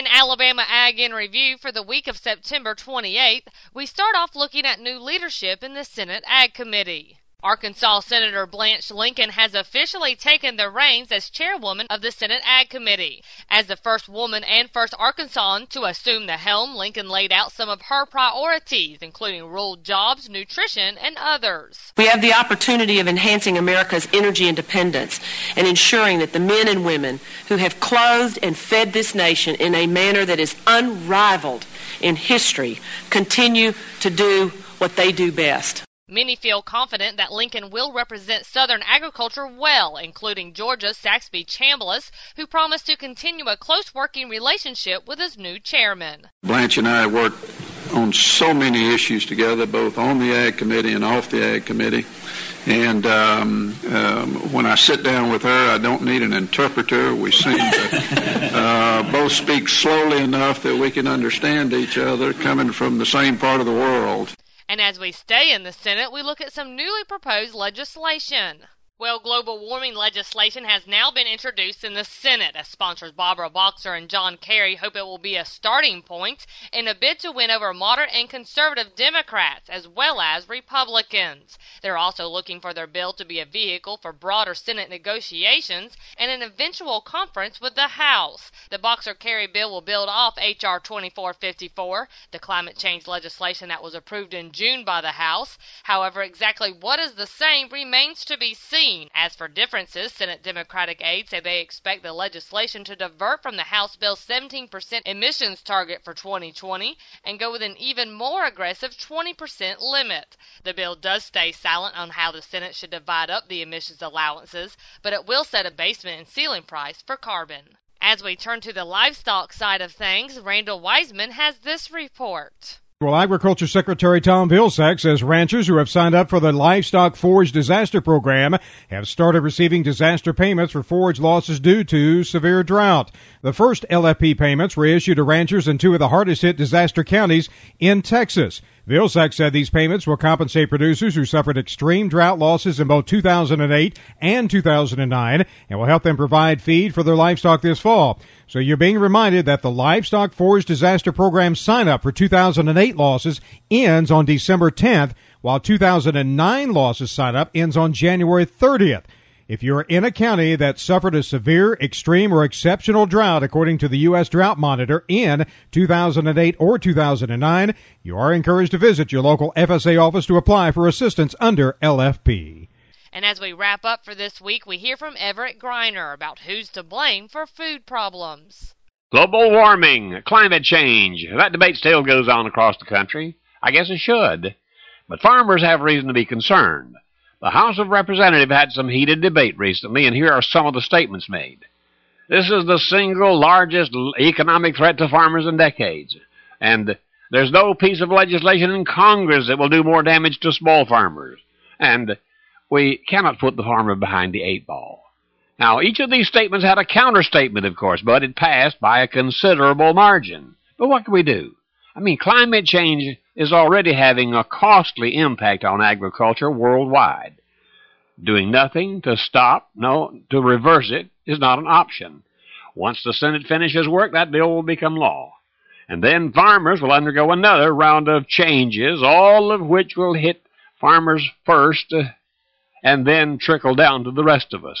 In Alabama Ag in Review for the week of September 28th, we start off looking at new leadership in the Senate Ag Committee. Arkansas Senator Blanche Lincoln has officially taken the reins as chairwoman of the Senate Ag Committee. As the first woman and first Arkansan to assume the helm, Lincoln laid out some of her priorities, including rural jobs, nutrition, and others. We have the opportunity of enhancing America's energy independence and ensuring that the men and women who have clothed and fed this nation in a manner that is unrivaled in history continue to do what they do best. Many feel confident that Lincoln will represent Southern agriculture well, including Georgia's Saxby Chambliss, who promised to continue a close working relationship with his new chairman. Blanche and I worked on so many issues together, both on the Ag Committee and off the Ag Committee. And um, um, when I sit down with her, I don't need an interpreter. We seem to uh, both speak slowly enough that we can understand each other coming from the same part of the world. And as we stay in the Senate, we look at some newly proposed legislation. Well, global warming legislation has now been introduced in the Senate as sponsors Barbara Boxer and John Kerry hope it will be a starting point in a bid to win over moderate and conservative Democrats as well as Republicans. They're also looking for their bill to be a vehicle for broader Senate negotiations and an eventual conference with the House. The Boxer Kerry bill will build off H.R. 2454, the climate change legislation that was approved in June by the House. However, exactly what is the same remains to be seen. As for differences, Senate Democratic aides say they expect the legislation to divert from the House bill's 17% emissions target for 2020 and go with an even more aggressive 20% limit. The bill does stay silent on how the Senate should divide up the emissions allowances, but it will set a basement and ceiling price for carbon. As we turn to the livestock side of things, Randall Wiseman has this report. Well, Agriculture Secretary Tom Vilsack says ranchers who have signed up for the Livestock Forage Disaster Program have started receiving disaster payments for forage losses due to severe drought. The first LFP payments were issued to ranchers in two of the hardest hit disaster counties in Texas. Vilsack said these payments will compensate producers who suffered extreme drought losses in both 2008 and 2009 and will help them provide feed for their livestock this fall. So you're being reminded that the Livestock Forage Disaster Program sign up for 2008 losses ends on December 10th, while 2009 losses sign up ends on January 30th. If you're in a county that suffered a severe, extreme, or exceptional drought, according to the U.S. Drought Monitor in 2008 or 2009, you are encouraged to visit your local FSA office to apply for assistance under LFP. And as we wrap up for this week, we hear from Everett Griner about who's to blame for food problems. Global warming, climate change. That debate still goes on across the country. I guess it should. But farmers have reason to be concerned. The House of Representatives had some heated debate recently, and here are some of the statements made. This is the single largest economic threat to farmers in decades, and there's no piece of legislation in Congress that will do more damage to small farmers. And we cannot put the farmer behind the eight ball. Now, each of these statements had a counterstatement, of course, but it passed by a considerable margin. But what can we do? I mean, climate change is already having a costly impact on agriculture worldwide. Doing nothing to stop, no, to reverse it is not an option. Once the Senate finishes work, that bill will become law. And then farmers will undergo another round of changes, all of which will hit farmers first uh, and then trickle down to the rest of us.